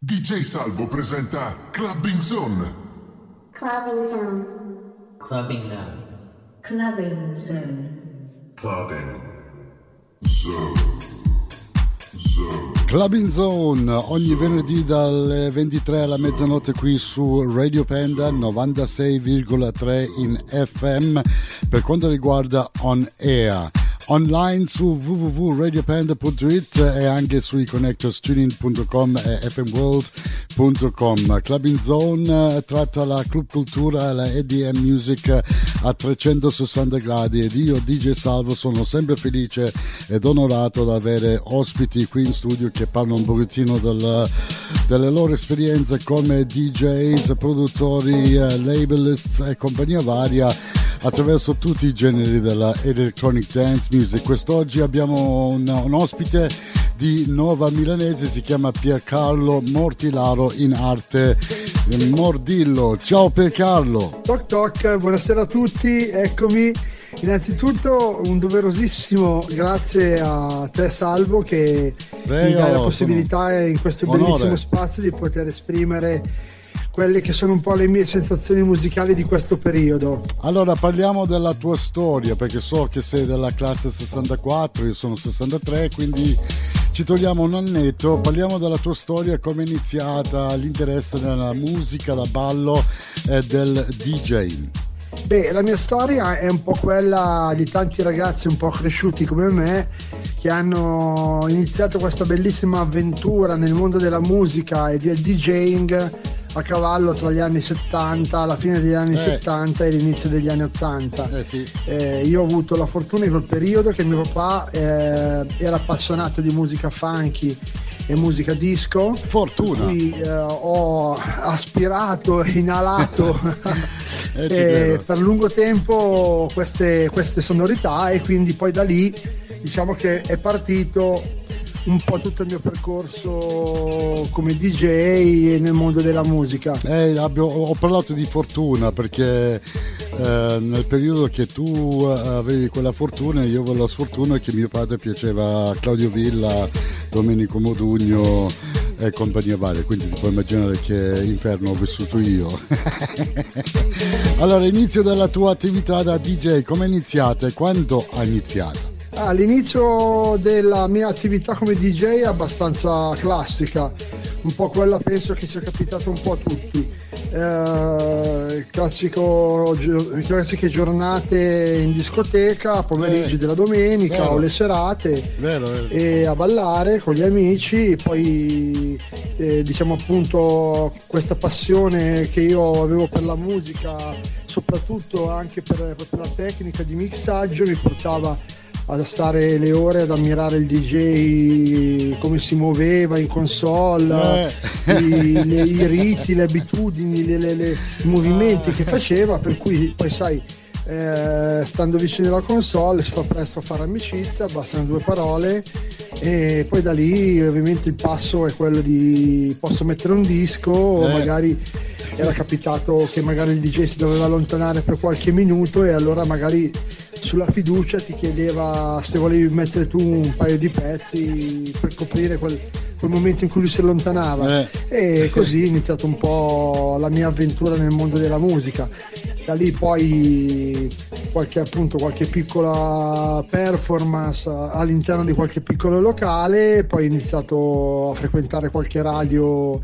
DJ Salvo presenta Clubbing Zone. Clubbing Zone. Clubbing Zone. Clubbing Zone. Clubbing Zone. Zone. Clubbing Zone ogni venerdì dalle 23 alla mezzanotte qui su Radio Panda 96,3 in FM per quanto riguarda On Air online su www.radiopanda.it e anche sui connectors tuning.com e fmworld.com. Club in Zone eh, tratta la club cultura e la EDM music a 360 gradi ed io DJ Salvo sono sempre felice ed onorato ad avere ospiti qui in studio che parlano un pochettino del, delle loro esperienze come DJs, produttori, eh, labelists e compagnia varia attraverso tutti i generi della electronic dance music. Quest'oggi abbiamo un, un ospite di Nova Milanese, si chiama Piercarlo Mortilaro in arte Mordillo. Ciao Piercarlo. Toc toc, buonasera a tutti, eccomi. Innanzitutto un doverosissimo grazie a te Salvo che Prego, mi dai la possibilità in questo onore. bellissimo spazio di poter esprimere quelle che sono un po' le mie sensazioni musicali di questo periodo. Allora parliamo della tua storia perché so che sei della classe 64, io sono 63, quindi ci togliamo un annetto, parliamo della tua storia, come è iniziata l'interesse nella musica, da ballo e del DJ. Beh, la mia storia è un po' quella di tanti ragazzi un po' cresciuti come me che hanno iniziato questa bellissima avventura nel mondo della musica e del DJing a cavallo tra gli anni 70, la fine degli anni Eh. 70 e l'inizio degli anni 80. Eh sì, Eh, io ho avuto la fortuna in quel periodo che mio papà eh, era appassionato di musica funky e musica disco. fortuna. Qui eh, ho aspirato inalato Eh, per lungo tempo queste, queste sonorità e quindi poi da lì diciamo che è partito un po' tutto il mio percorso come DJ nel mondo della musica. Eh, abbia- ho parlato di fortuna perché eh, nel periodo che tu eh, avevi quella fortuna io avevo la sfortuna che mio padre piaceva Claudio Villa, Domenico Modugno e compagnia varia, quindi ti puoi immaginare che inferno ho vissuto io. allora, inizio della tua attività da DJ, come è iniziata e quando ha iniziato? All'inizio della mia attività come DJ è abbastanza classica, un po' quella penso che sia capitato un po' a tutti. Eh, classico, classiche giornate in discoteca, pomeriggi Eh, della domenica vero. o le serate Vero, vero. e a ballare con gli amici, poi eh, diciamo appunto questa passione che io avevo per la musica, soprattutto anche per, per la tecnica di mixaggio, mi portava a stare le ore ad ammirare il DJ come si muoveva in console, Eh. i, le- i riti, le abitudini, le- le- i movimenti che faceva, per cui poi sai, eh, stando vicino alla console si fa presto a fare amicizia, bastano due parole e poi da lì ovviamente il passo è quello di posso mettere un disco o Eh. magari era capitato che magari il DJ si doveva allontanare per qualche minuto e allora magari sulla fiducia ti chiedeva se volevi mettere tu un paio di pezzi per coprire quel, quel momento in cui lui si allontanava Eh. e così è iniziata un po' la mia avventura nel mondo della musica da lì poi qualche appunto qualche piccola performance all'interno di qualche piccolo locale poi ho iniziato a frequentare qualche radio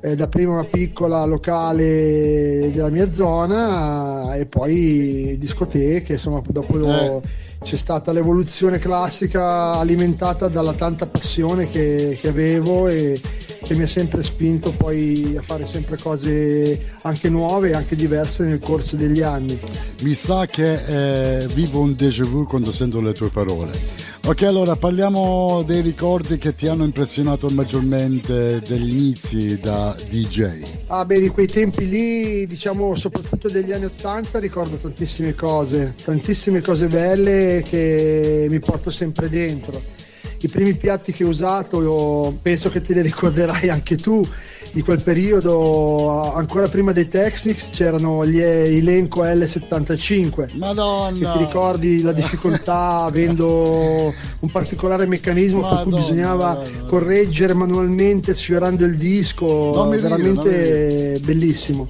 eh, da prima una piccola locale della mia zona e poi discoteche, insomma dopo Eh. c'è stata l'evoluzione classica alimentata dalla tanta passione che, che avevo e che mi ha sempre spinto poi a fare sempre cose anche nuove e anche diverse nel corso degli anni. Mi sa che eh, vivo un déjà vu quando sento le tue parole. Ok, allora parliamo dei ricordi che ti hanno impressionato maggiormente degli inizi da DJ. Ah beh, di quei tempi lì, diciamo soprattutto degli anni Ottanta, ricordo tantissime cose, tantissime cose belle che mi porto sempre dentro. I primi piatti che ho usato, io penso che te li ricorderai anche tu, di quel periodo, ancora prima dei Technics, c'erano gli elenco L75. Madonna! Che ti ricordi la difficoltà avendo un particolare meccanismo Madonna, per cui bisognava Madonna. correggere manualmente sfiorando il disco, veramente dire, bellissimo.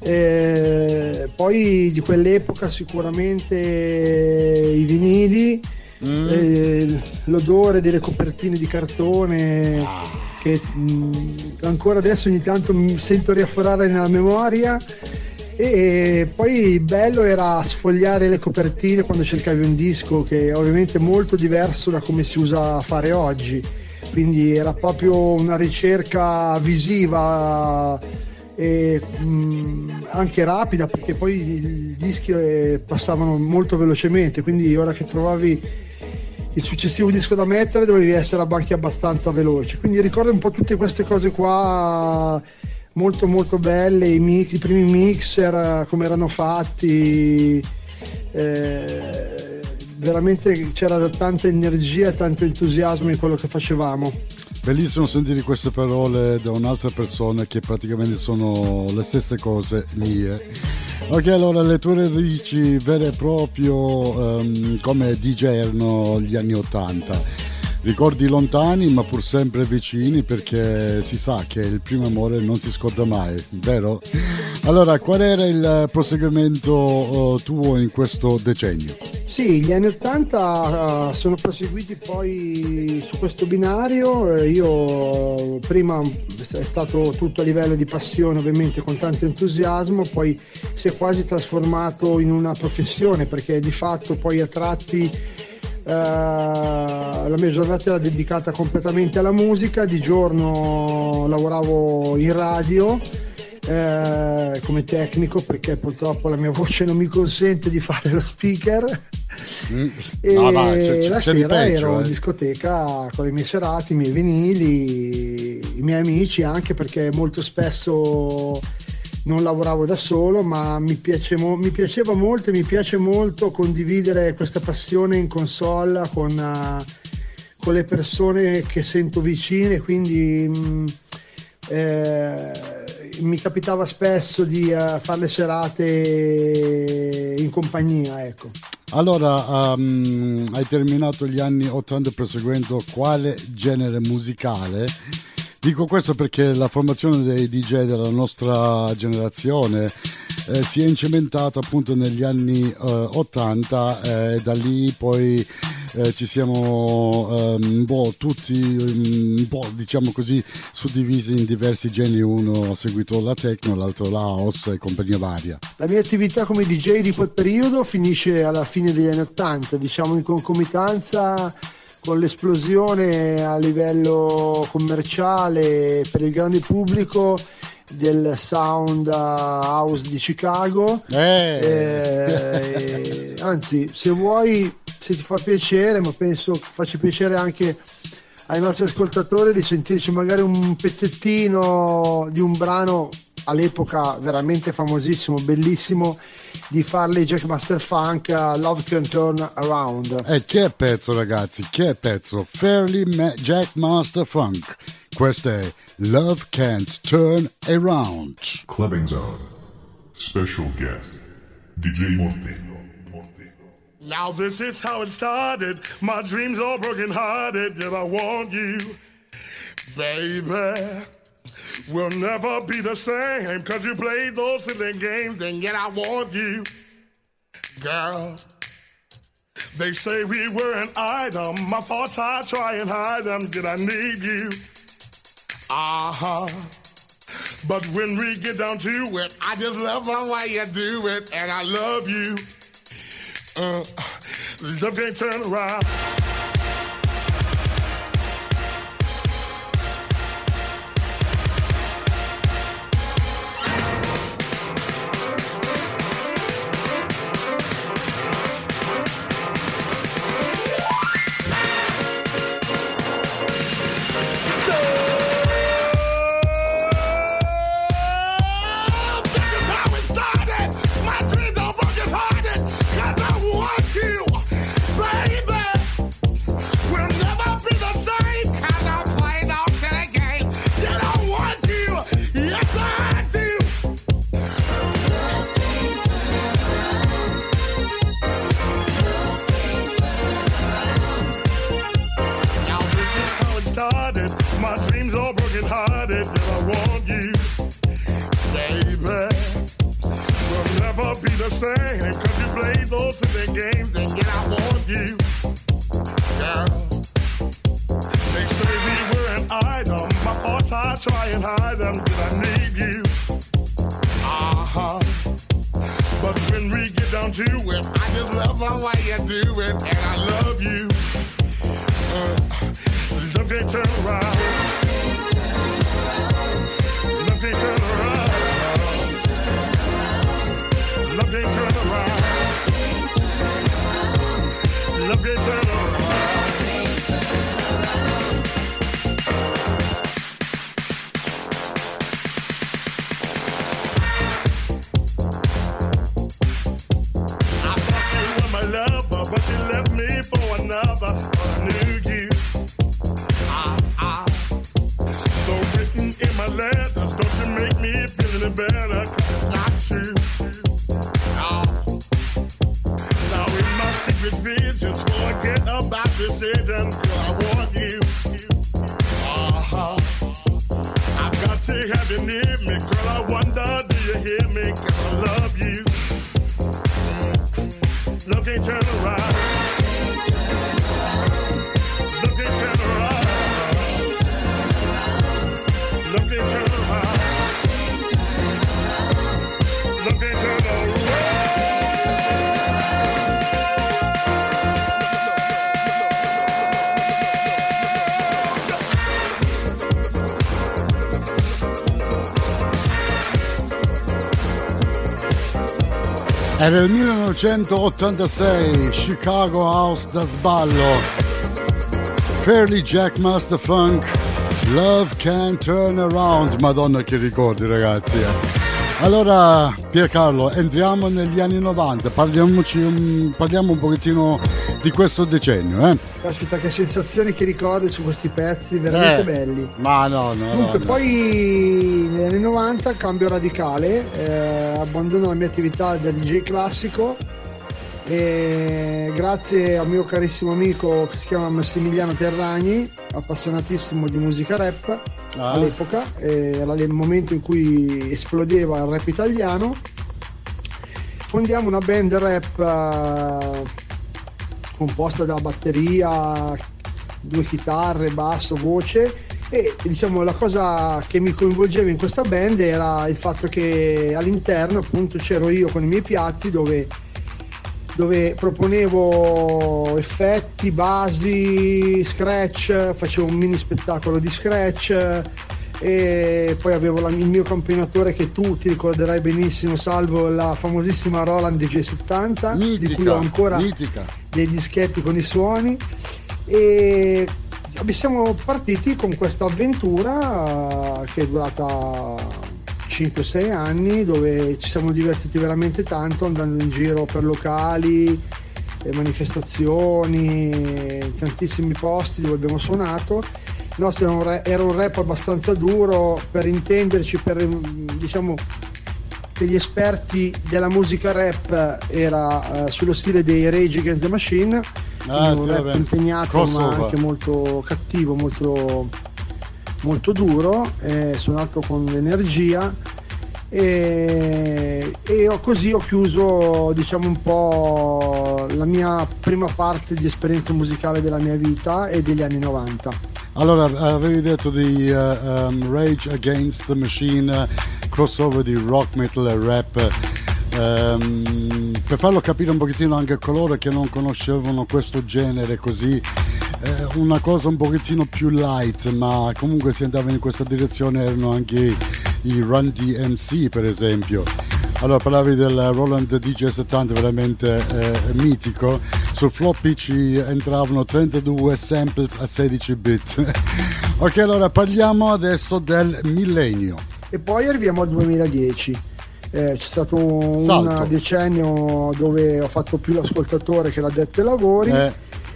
E poi di quell'epoca sicuramente i vinili, mm. eh, l'odore delle copertine di cartone che mh, mm, ancora adesso ogni tanto mi sento riafforare nella memoria. E poi bello era sfogliare le copertine quando cercavi un disco che è ovviamente molto diverso da come si usa a fare oggi. Quindi era proprio una ricerca visiva e mm, anche rapida perché poi i dischi eh, passavano molto velocemente. Quindi ora che trovavi il successivo disco da mettere dovevi essere anche abbastanza veloce quindi ricordo un po' tutte queste cose qua molto molto belle i, mix, i primi mixer come erano fatti eh, veramente c'era tanta energia e tanto entusiasmo in quello che facevamo Bellissimo sentire queste parole da un'altra persona che praticamente sono le stesse cose mie. Ok, allora le tue radici vere e proprie um, come DJ erano gli anni 80 ricordi lontani ma pur sempre vicini perché si sa che il primo amore non si scorda mai, vero? Allora, qual era il proseguimento uh, tuo in questo decennio? Sì, gli anni 80 uh, sono proseguiti poi su questo binario, io prima è stato tutto a livello di passione ovviamente con tanto entusiasmo, poi si è quasi trasformato in una professione perché di fatto poi a tratti eh, la mia giornata era dedicata completamente alla musica, di giorno lavoravo in radio eh, come tecnico perché purtroppo la mia voce non mi consente di fare lo speaker. Mm. E no, no, c'è, c'è, la sera peggio, ero eh. in discoteca con i miei serati, i miei vinili, i miei amici anche perché molto spesso non lavoravo da solo, ma mi, piace, mi piaceva molto e mi piace molto condividere questa passione in console con, uh, con le persone che sento vicine, quindi mh, mm, eh, mi capitava spesso di uh, fare le serate in compagnia. Ecco. Allora, um, hai terminato gli anni 80 proseguendo quale genere musicale? Dico questo perché la formazione dei DJ della nostra generazione eh, si è incimentata appunto negli anni eh, 80 eh, e da lì poi eh, ci siamo ehm, po' tutti un po' diciamo così suddivisi in diversi generi uno ha seguito la techno l'altro la house e compagnia varia la mia attività come DJ di quel periodo finisce alla fine degli anni 80 diciamo in concomitanza con l'esplosione a livello commerciale per il grande pubblico del sound house di Chicago. Eh. Eh, anzi, se vuoi, se ti fa piacere, ma penso faccia piacere anche ai nostri ascoltatori di sentirci magari un pezzettino di un brano all'epoca veramente famosissimo, bellissimo di farle Jackmaster Funk uh, Love Can Turn Around. E che pezzo ragazzi, che pezzo, Fairly Ma- Jackmaster Funk. Questo è Love Can't Turn Around. Clubbing Zone. Special guest DJ Mortello. Now this is how it started. My dreams are broken hearted. Did I want you, baby? We'll never be the same because you played those silly games and yet I want you. Girl, they say we were an item. My thoughts I try and hide them. Did I need you? Uh huh. But when we get down to it, I just love the way you do it, and I love you. Uh, love can't turn around. Love can't turn around. Era il 1986, Chicago House da sballo. Fairly Jack Master Funk, Love Can Turn Around. Madonna che ricordi ragazzi. eh. Allora, Piercarlo, entriamo negli anni 90, parliamoci parliamo un pochettino di questo decennio. Eh? Caspita, che sensazioni che ricordi su questi pezzi, veramente Eh, belli. Ma no, no, Comunque, no, poi negli anni 90 cambio radicale, eh, abbandono la mia attività da DJ classico e grazie al mio carissimo amico che si chiama Massimiliano Terragni, appassionatissimo di musica rap Ah. all'epoca, era il momento in cui esplodeva il rap italiano. Fondiamo una band rap eh, composta da batteria, due chitarre, basso, voce e diciamo la cosa che mi coinvolgeva in questa band era il fatto che all'interno appunto c'ero io con i miei piatti dove, dove proponevo effetti, basi, scratch, facevo un mini spettacolo di scratch e poi avevo la- il mio campionatore che tu ti ricorderai benissimo salvo la famosissima Roland DJ70 di cui ho Mitica, ancora mitica. Dei dischetti con i suoni e siamo partiti con questa avventura eh, che è durata 5-6 anni dove ci siamo divertiti veramente tanto andando in giro per locali, eh, manifestazioni, tantissimi posti dove abbiamo suonato. Il nostro era un, ra- era un rap abbastanza duro per intenderci, per diciamo per gli esperti della musica rap era eh, sullo stile dei Rage Against the Machine, Ah, un sì, rap vabbè. impegnato ma Crossover. anche molto cattivo, molto, molto duro, eh, suonato con energia e, e ho- così ho chiuso diciamo un po' la mia prima parte di esperienza musicale della mia vita e degli anni 90. Allora, avevi detto di eh, um, Rage Against the Machine, crossover di rock, metal e rap. Ehm, per farlo capire un pochettino anche a coloro che non conoscevano questo genere così, eh, una cosa un pochettino più light, ma comunque si andava in questa direzione erano anche i Run DMC per esempio. Allora parlavi del Roland DJ70 veramente eh, mitico, sul floppy ci entravano 32 samples a 16 bit. ok, allora parliamo adesso del millennio. E poi arriviamo al 2010. Eh, c'è stato un Salto. decennio dove ho fatto più l'ascoltatore che l'addetto ai lavori. Eh,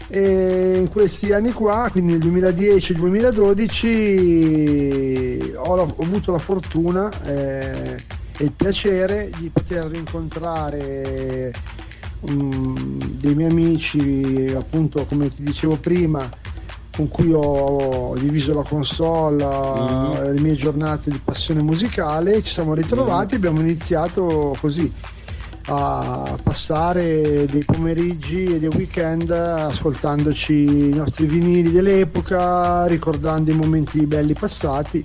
E in questi anni qua, quindi nel 2010-2012, ho, ho avuto la fortuna eh, e il piacere di poter rincontrare mm, dei miei amici, appunto come ti dicevo prima, con cui ho diviso la console, mm. le mie giornate di passione musicale, ci siamo ritrovati e mm. abbiamo iniziato così a passare dei pomeriggi e dei weekend ascoltandoci i nostri vinili dell'epoca, ricordando i momenti belli passati.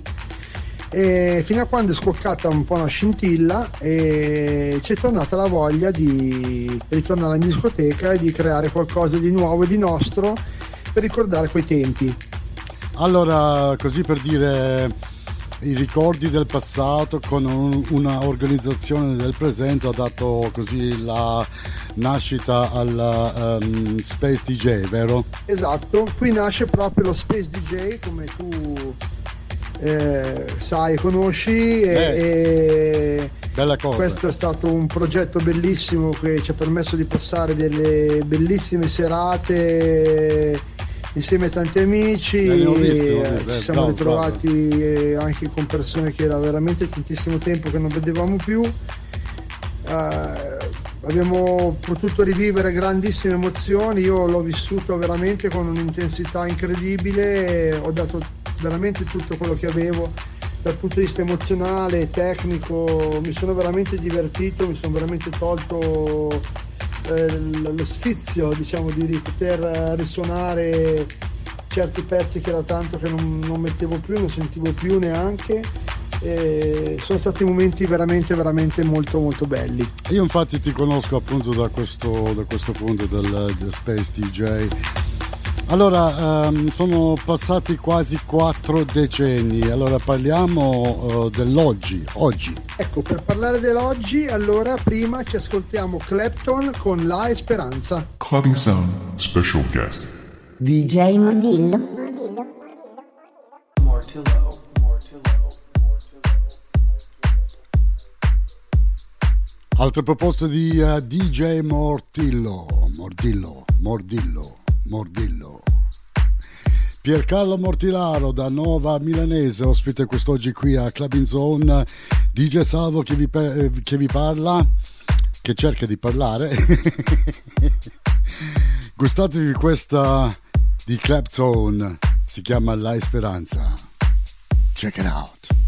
E fino a quando è scoccata un po' una scintilla e ci è tornata la voglia di ritornare in discoteca e di creare qualcosa di nuovo e di nostro per ricordare quei tempi. Allora, così per dire i ricordi del passato con un, una organizzazione del presente ha dato così la nascita al um, Space DJ, vero? Esatto, qui nasce proprio lo Space DJ come tu eh, sai conosci e, e questo è stato un progetto bellissimo che ci ha permesso di passare delle bellissime serate insieme a tanti amici, eh, visti, eh, ci siamo bravo, ritrovati bravo. Eh, anche con persone che era veramente tantissimo tempo che non vedevamo più. Eh, abbiamo potuto rivivere grandissime emozioni, io l'ho vissuto veramente con un'intensità incredibile, ho dato veramente tutto quello che avevo dal punto di vista emozionale, tecnico, mi sono veramente divertito, mi sono veramente tolto eh, lo sfizio diciamo di poter eh, risuonare certi pezzi che era tanto che non, non mettevo più, non sentivo più neanche. E sono stati momenti veramente veramente molto molto belli io infatti ti conosco appunto da questo, da questo punto del, del Space DJ allora, um, sono passati quasi quattro decenni, allora parliamo uh, dell'oggi, oggi. Ecco, per parlare dell'oggi, allora prima ci ascoltiamo Clapton con La Speranza. Clubbing Sound, special guest. DJ Mordillo. Altre proposte di uh, DJ Mortillo, Mordillo, Mordillo. Mordillo. Piercarlo Mortilaro da Nova Milanese, ospite quest'oggi qui a Club in Zone. DJ Salvo che vi, eh, che vi parla, che cerca di parlare. Gustatevi questa di Clapton, si chiama La Speranza. Check it out.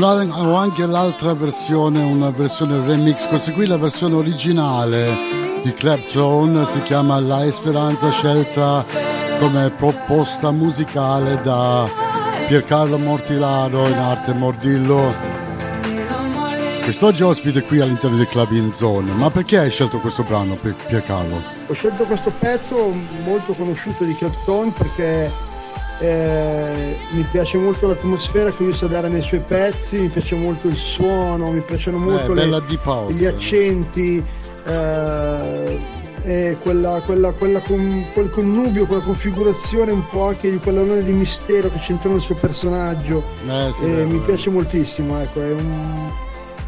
Ho anche l'altra versione, una versione remix, questa qui è la versione originale di Clapton, si chiama La Esperanza scelta come proposta musicale da Piercarlo Mortilaro in arte Mordillo. Quest'oggi ospite qui all'interno del Club in Zone, ma perché hai scelto questo brano Piercarlo? Ho scelto questo pezzo molto conosciuto di Clapton perché eh, mi piace molto l'atmosfera che lui sa dare nei suoi pezzi, mi piace molto il suono, mi piacciono molto eh, le, gli accenti, eh, quella, quella, quella con, quel connubio, quella configurazione un po' anche di quell'alone di mistero che c'è intorno al suo personaggio. Eh, sì, mi piace moltissimo, ecco, un,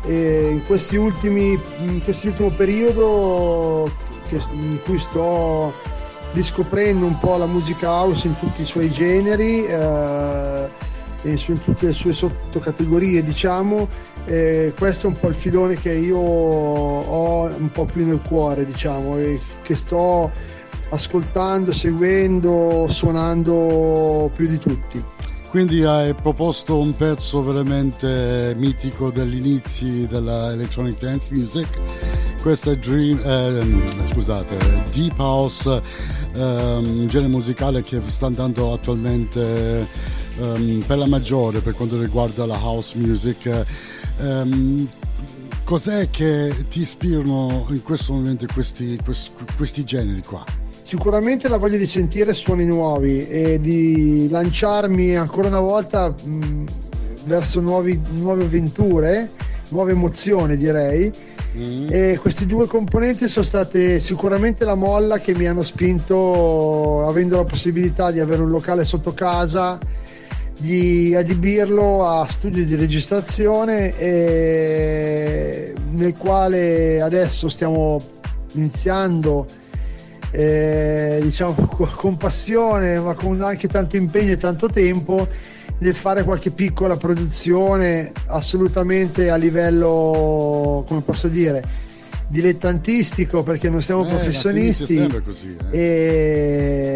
in, questi ultimi, in quest'ultimo periodo che, in cui sto riscoprendo un po' la musica house in tutti i suoi generi eh, e in tutte le sue sottocategorie diciamo eh, questo è un po' il filone che io ho un po' più nel cuore diciamo e che sto ascoltando, seguendo, suonando più di tutti. Quindi hai proposto un pezzo veramente mitico degli inizi della electronic dance music. Questo è Dream, eh, scusate, Deep House um, genere musicale che sta andando attualmente um, per la maggiore per quanto riguarda la house music. Um, cos'è che ti ispirano in questo momento questi, questi, questi generi qua? Sicuramente la voglia di sentire suoni nuovi e di lanciarmi ancora una volta mh, verso nuovi, nuove avventure, nuove emozioni direi Mm. E questi due componenti sono state sicuramente la molla che mi hanno spinto, avendo la possibilità di avere un locale sotto casa, di adibirlo a studio di registrazione nel quale adesso stiamo iniziando eh, diciamo con passione ma con anche tanto impegno e tanto tempo nel fare qualche piccola produzione assolutamente a livello, come posso dire, dilettantistico perché non siamo eh, professionisti così, eh. e,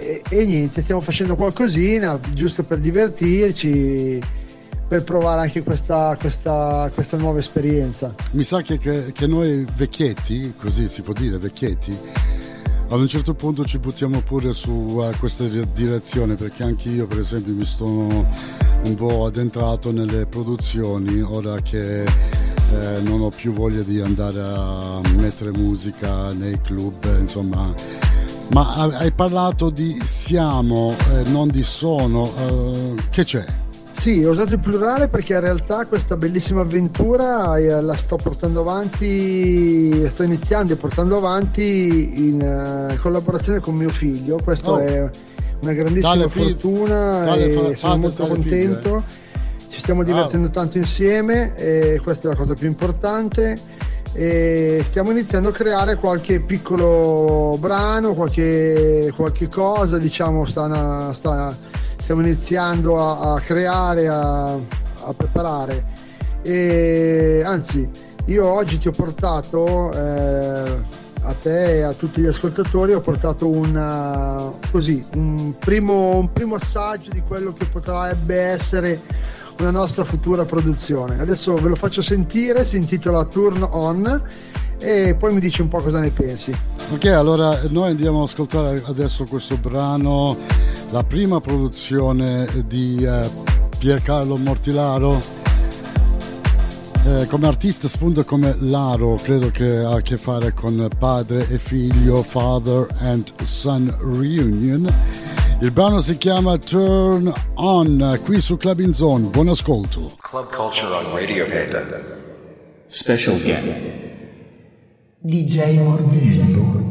e, e, niente, stiamo facendo qualcosina giusto per divertirci per provare anche questa, questa, questa nuova esperienza. Mi sa che, che, che noi vecchietti, così si può dire, vecchietti, ad un certo punto ci buttiamo pure su uh, questa direzione perché anche io per esempio mi sono un po' addentrato nelle produzioni ora che eh, non ho più voglia di andare a mettere musica nei club insomma ma hai parlato di siamo eh, non di sono eh, che c'è? Sì, ho usato il plurale perché in realtà questa bellissima avventura eh, la sto portando avanti, sto iniziando e portando avanti in uh, collaborazione con mio figlio. Questa oh. è una grandissima tale fortuna tale e fa, sono molto contento. Figlio, Ci stiamo divertendo oh. tanto insieme e questa è la cosa più importante. E stiamo iniziando a creare qualche piccolo brano, qualche, qualche cosa, diciamo, sta, una, sta stiamo iniziando a, a creare, a, a, preparare. E anzi, io oggi ti ho portato eh, a te e a tutti gli ascoltatori, ho portato una, così, un, primo, un primo assaggio di quello che potrebbe essere una nostra futura produzione. Adesso ve lo faccio sentire, si intitola Turn On e poi mi dici un po' cosa ne pensi. Ok, allora noi andiamo ad ascoltare adesso questo brano la prima produzione di eh, Piercarlo Mortilaro. Eh, come artista spunta come Laro, credo che ha a che fare con padre e figlio, father and son reunion. Il brano si chiama Turn On, qui su Club in Zone. Buon ascolto. Club Culture on Radio Panda. Special guest. DJ Mordillo.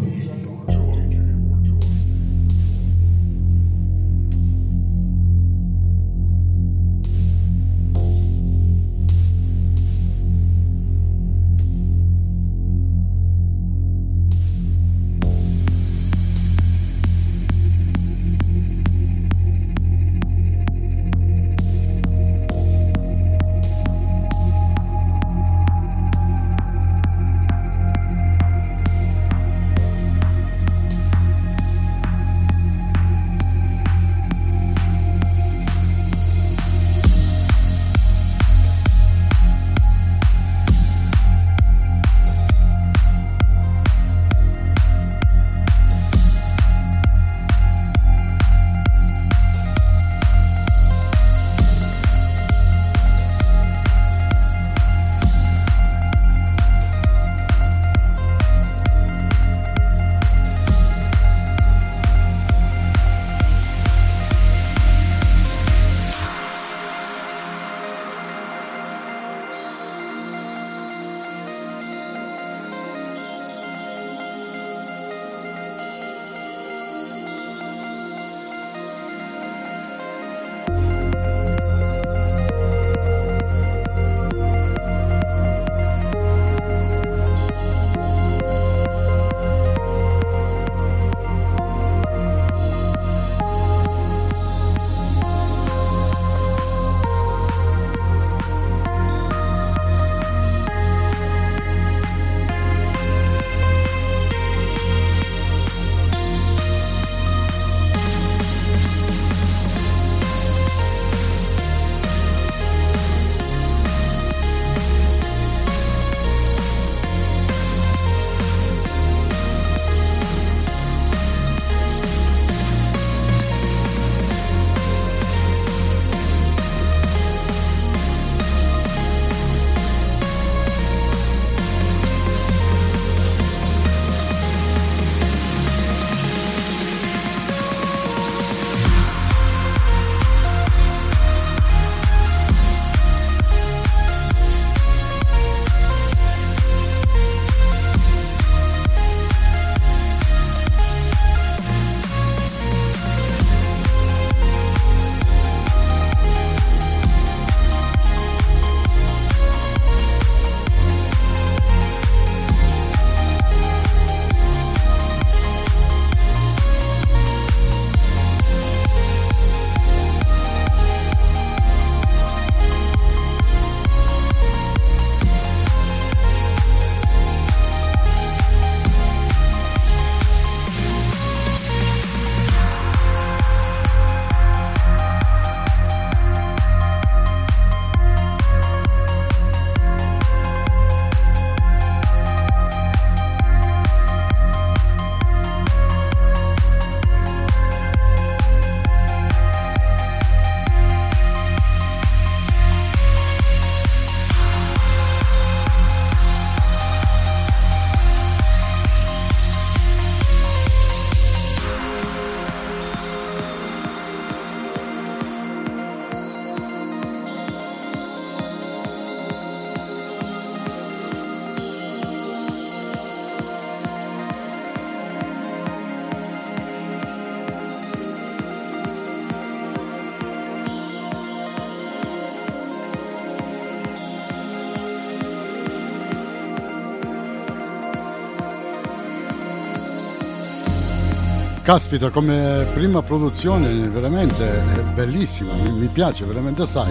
Caspita, come prima produzione veramente bellissima, mi, piace veramente assai.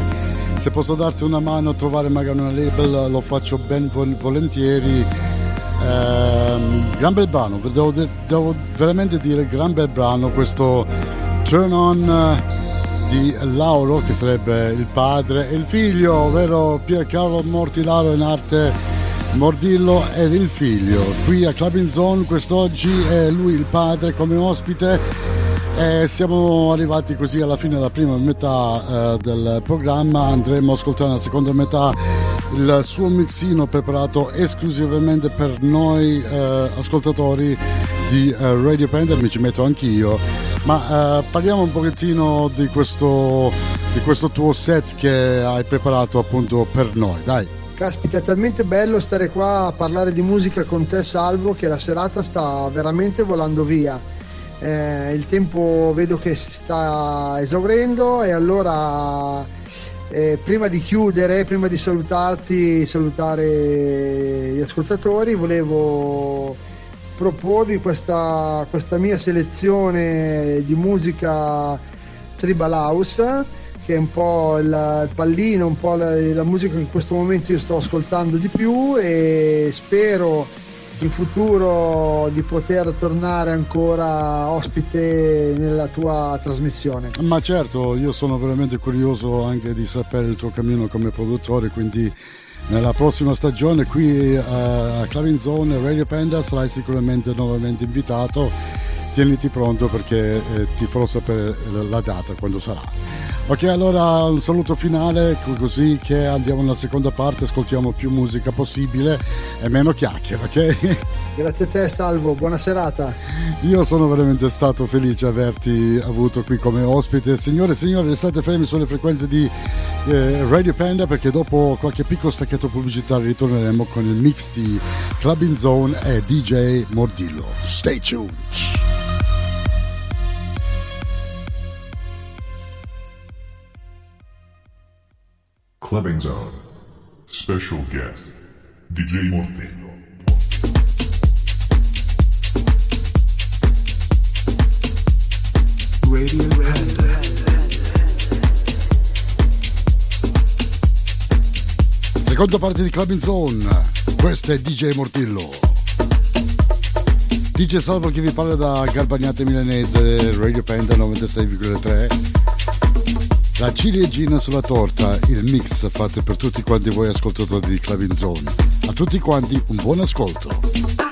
Se posso darti una mano a trovare magari una label lo faccio ben volentieri. Eh, gran bel brano, devo, devo, veramente dire gran bel brano questo Turn On di Lauro che sarebbe il padre e il figlio, ovvero Piercarlo Mortilaro in arte Mordillo ed il figlio. Qui a Clubbing Zone quest'oggi è lui il padre come ospite. E siamo arrivati così alla fine della prima metà eh, del programma. Andremo a ascoltare la seconda metà il suo mixino preparato esclusivamente per noi eh, ascoltatori di eh, Radio Panda. Mi ci metto anch'io. Ma eh, parliamo un pochettino di questo, di questo tuo set che hai preparato appunto per noi. Dai. Caspita, è talmente bello stare qua a parlare di musica con te, Salvo, che la serata sta veramente volando via. Eh, il tempo vedo che si sta esaurendo e allora eh, prima di chiudere, prima di salutarti, salutare gli ascoltatori, volevo proporvi questa, questa mia selezione di musica tribal house che è un po' il pallino, un po' la, la musica che in questo momento io sto ascoltando di più e spero in futuro di poter tornare ancora ospite nella tua trasmissione. Ma certo, io sono veramente curioso anche di sapere il tuo cammino come produttore, quindi nella prossima stagione qui a Clavin Zone Radio Panda sarai sicuramente nuovamente invitato. Tieniti pronto perché eh, ti farò sapere la data quando sarà. Ok, allora un saluto finale, così che andiamo nella seconda parte, ascoltiamo più musica possibile e meno chiacchiere, ok? Grazie a te Salvo, buona serata. Io sono veramente stato felice di averti avuto qui come ospite. Signore e signori, restate fermi sulle frequenze di eh, Radio Panda perché dopo qualche piccolo stacchetto pubblicitario ritorneremo con il mix di Clubbing Zone e DJ Mordillo. Stay tuned! Clubbing Zone. Special guest, DJ Mortello. Radio Panda. Seconda parte di Clubbing Zone. Questo è DJ Mortillo. DJ Salvo che vi parla da Garbagnate Milanese, Radio Panda 96,3 la ciliegina sulla torta, il mix fatto per tutti quanti voi ascoltatori di Club in Zone. A tutti quanti un buon ascolto.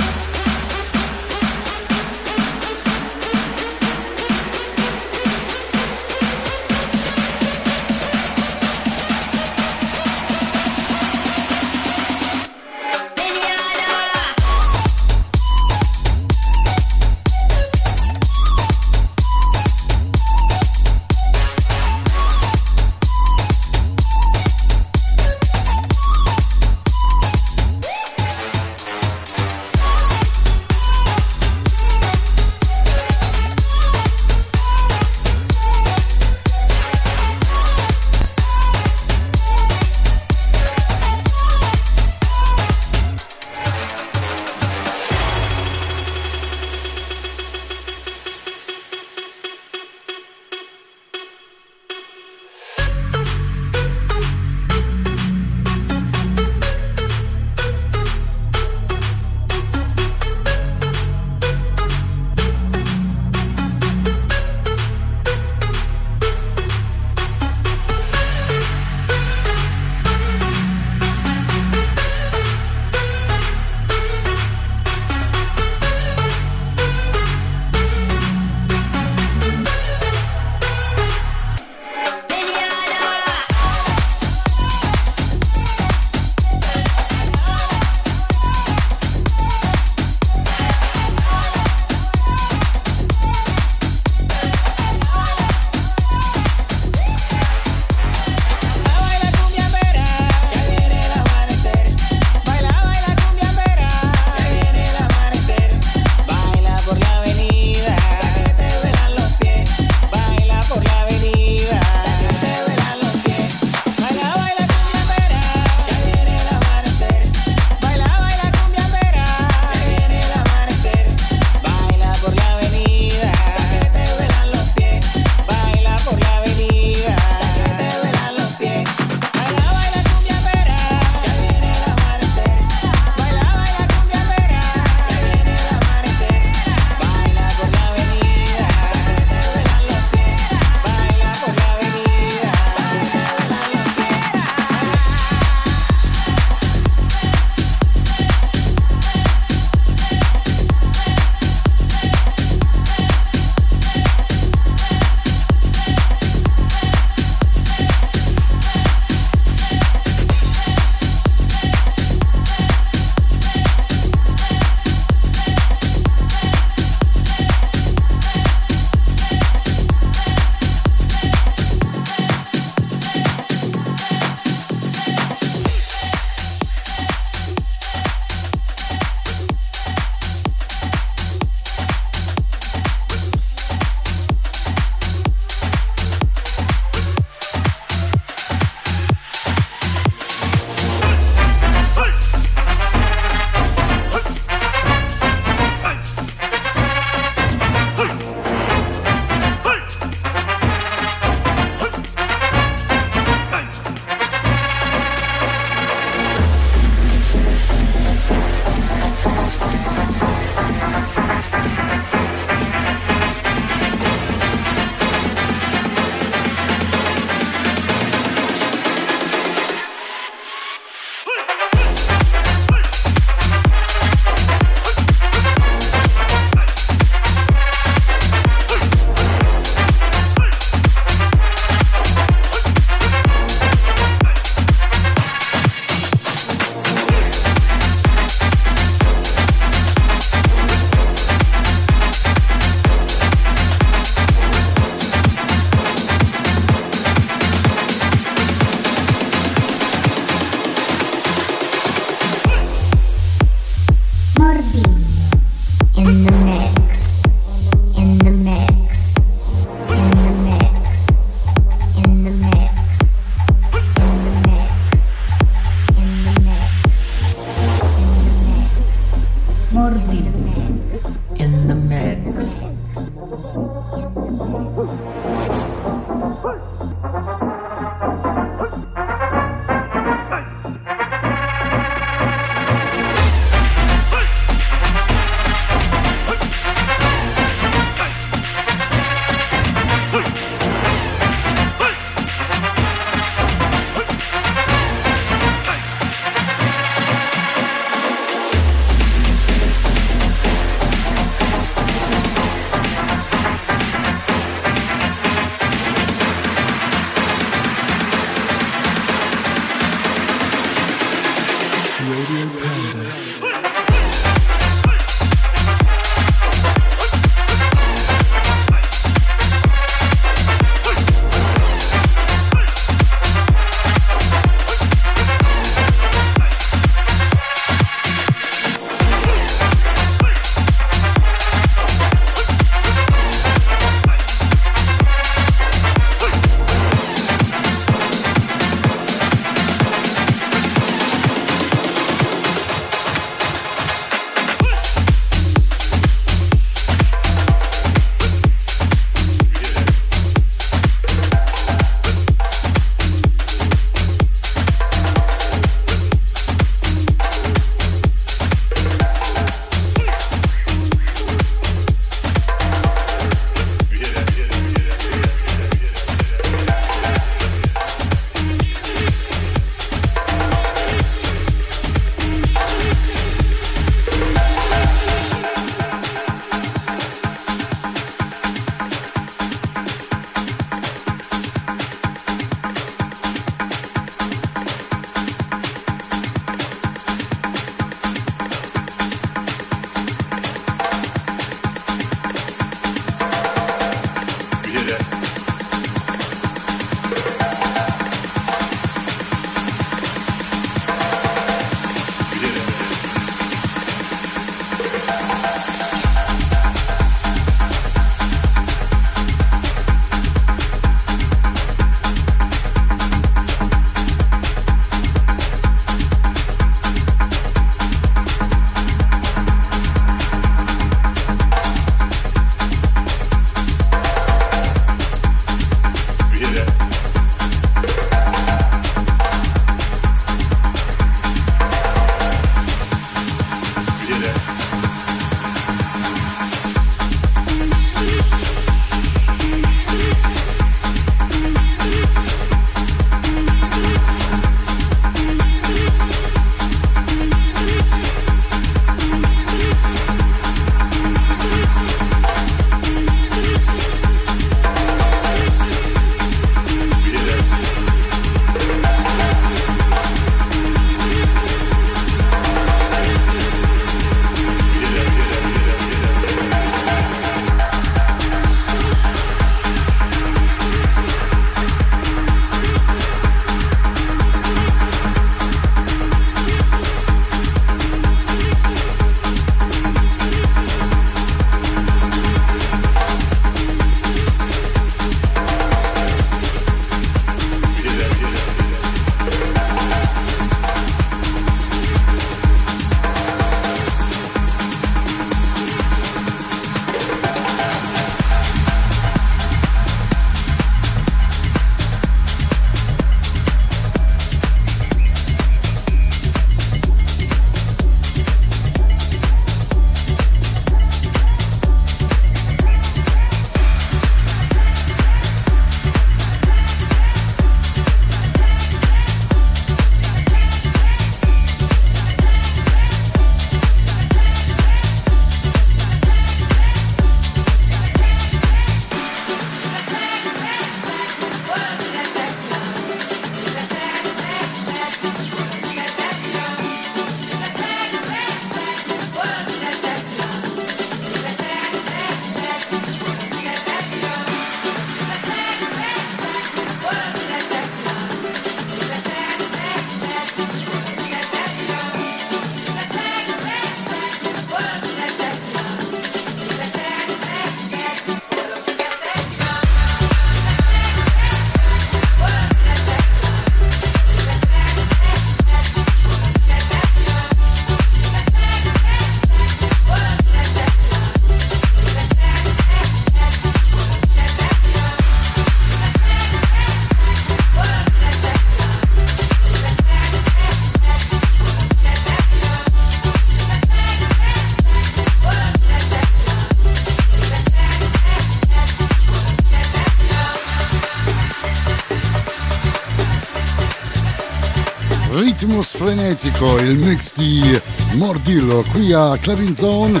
Ritmo frenetico, il mix di Mordillo qui a Clubbing Zone.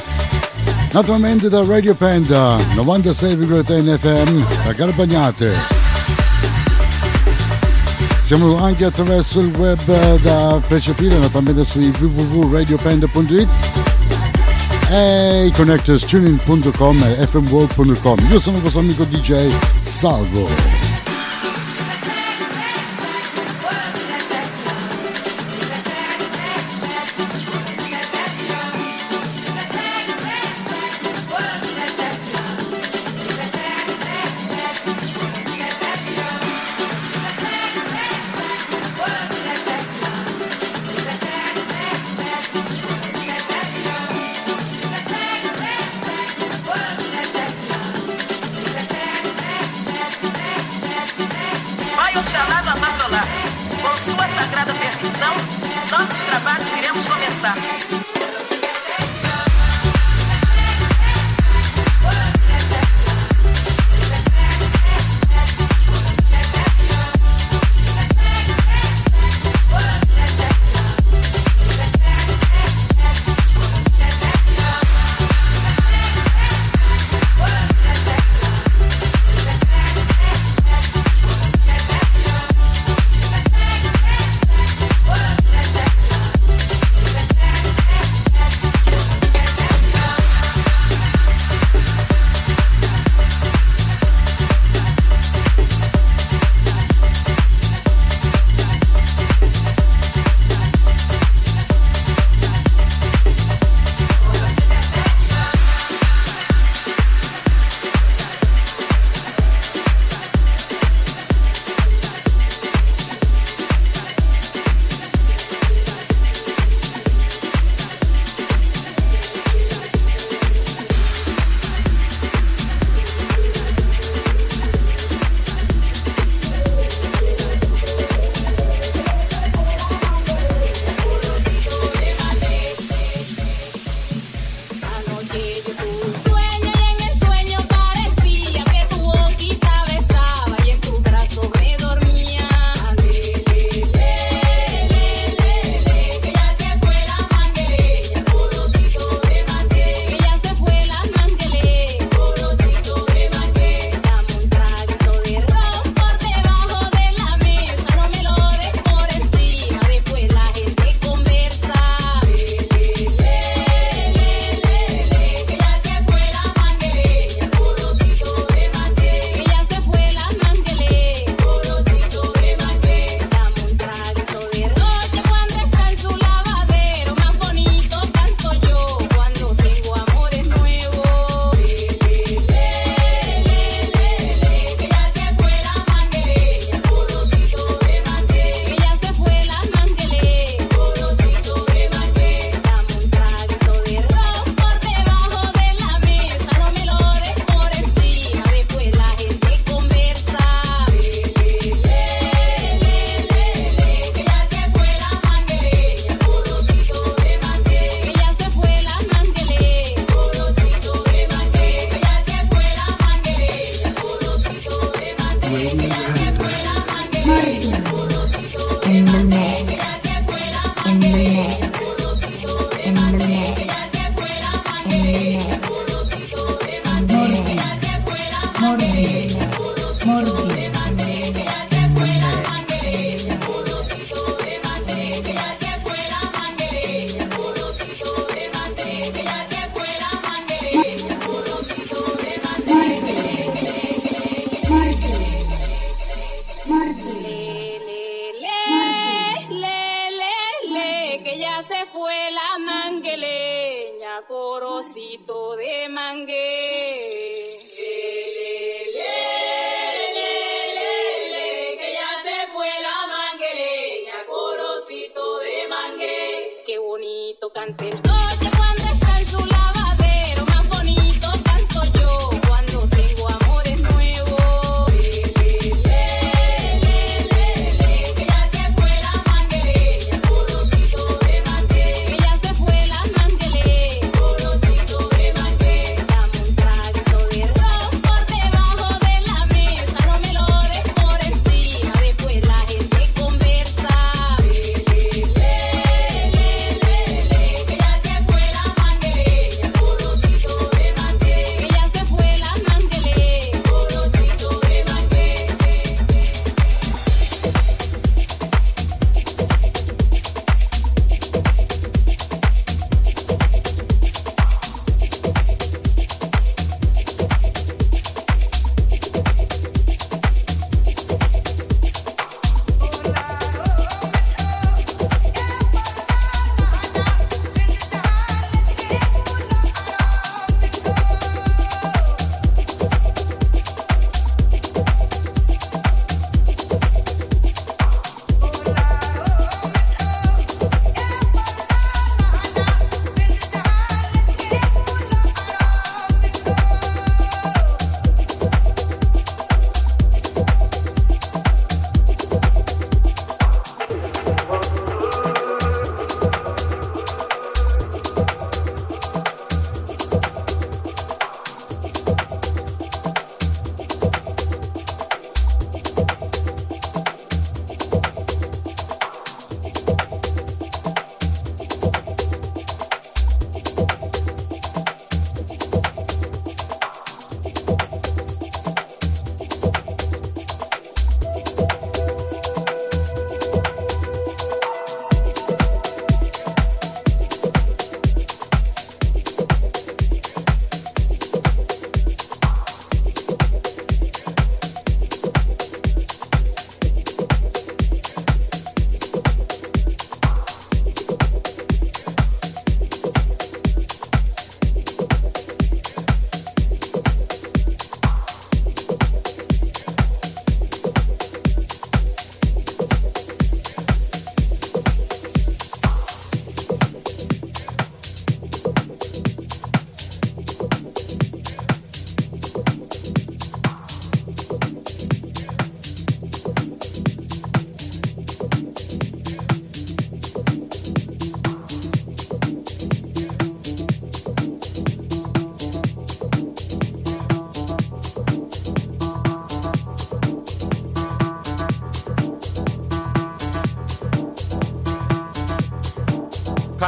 Naturalmente da Radio Panda 96,3 FM da Garbagnate. Siamo anche attraverso il web da percepire naturalmente su www.radiopanda.it e i connectors tuning.com e fmworld.com. Io sono il vostro amico DJ Salvo.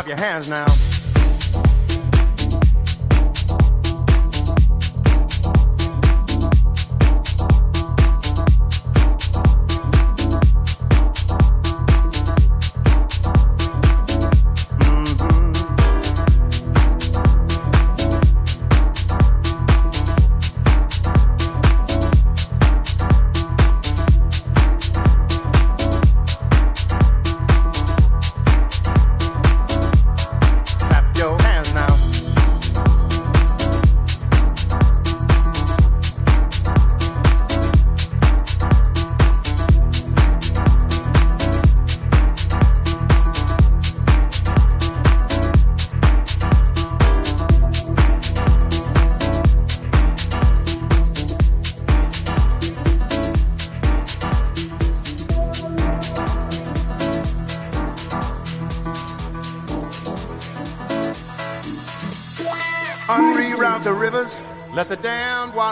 Your hands now.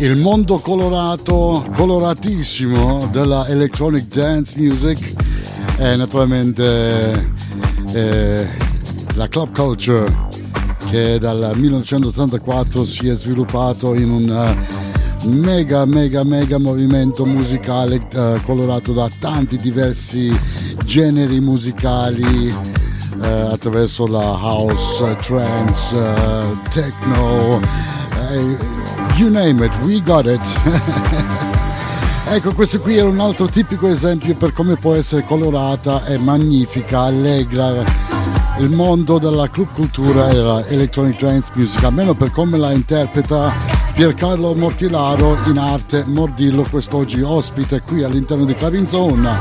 Il mondo colorato, coloratissimo della electronic dance music e naturalmente eh, la club culture che dal 1984 si è sviluppato in un eh, mega mega mega movimento musicale eh, colorato da tanti diversi generi musicali eh, attraverso la house, trance, eh, techno, eh, you name it, we got it. Ecco, questo qui era un altro tipico esempio per come può essere colorata e magnifica, allegra il mondo della club cultura e della electronic dance music, almeno per come la interpreta Piercarlo Mortilaro in arte Mordillo, quest'oggi ospite qui all'interno di Clubbing Zone.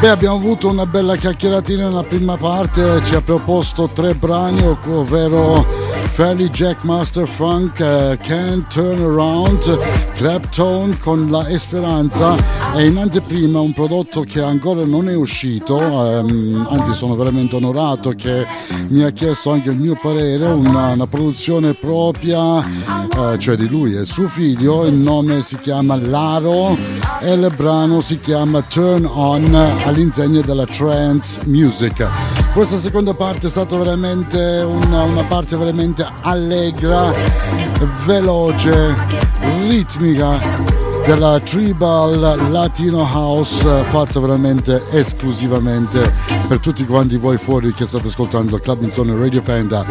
Beh, abbiamo avuto una bella chiacchieratina nella prima parte, ci ha proposto tre brani, ovvero Fairly Jackmaster Funk, uh, Can't Turn Around, Claptone con La Esperanza e in anteprima un prodotto che ancora non è uscito, um, anzi sono veramente onorato che mi ha chiesto anche il mio parere, una, una produzione propria, uh, cioè di lui e suo figlio, il nome si chiama Laro e il brano si chiama Turn On all'insegna della trance music. Questa seconda parte è stata veramente una, una parte veramente allegra, veloce, ritmica della tribal latino house fatta veramente esclusivamente per tutti quanti voi fuori che state ascoltando Club in Zone Radio Panda.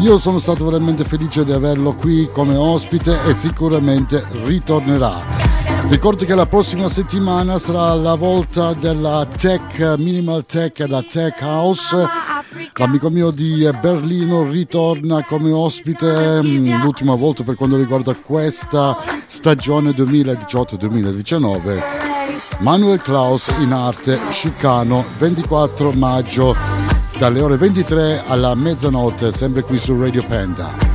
Io sono stato veramente felice di averlo qui come ospite e sicuramente ritornerà Ricordo che la prossima settimana sarà la volta della Tech, Minimal Tech e la Tech House. L'amico mio di Berlino ritorna come ospite mm, l'ultima volta per quanto riguarda questa stagione 2018-2019. Manuel Klaus in arte Chicano 24 maggio dalle ore 23 alla mezzanotte sempre qui su Radio Panda.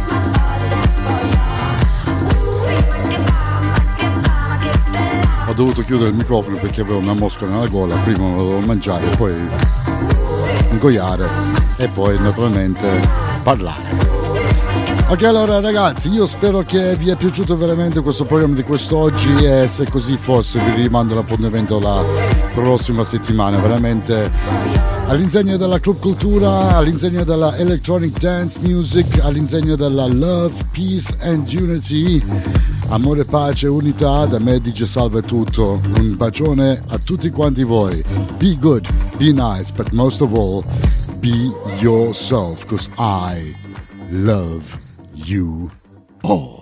Ho dovuto chiudere il microfono perché avevo una mosca nella gola, prima lo dovevo mangiare, poi ingoiare e poi naturalmente parlare. Ok allora ragazzi io spero che vi è piaciuto veramente questo programma di quest'oggi e se così fosse vi rimando l'appuntamento la prossima settimana veramente all'insegna della club cultura, all'insegna della electronic dance music, all'insegna della love, peace and unity Amore, pace, unità, da me dice salve tutto. Un bacione a tutti quanti voi. Be good, be nice, but most of all, be yourself, because I love you all.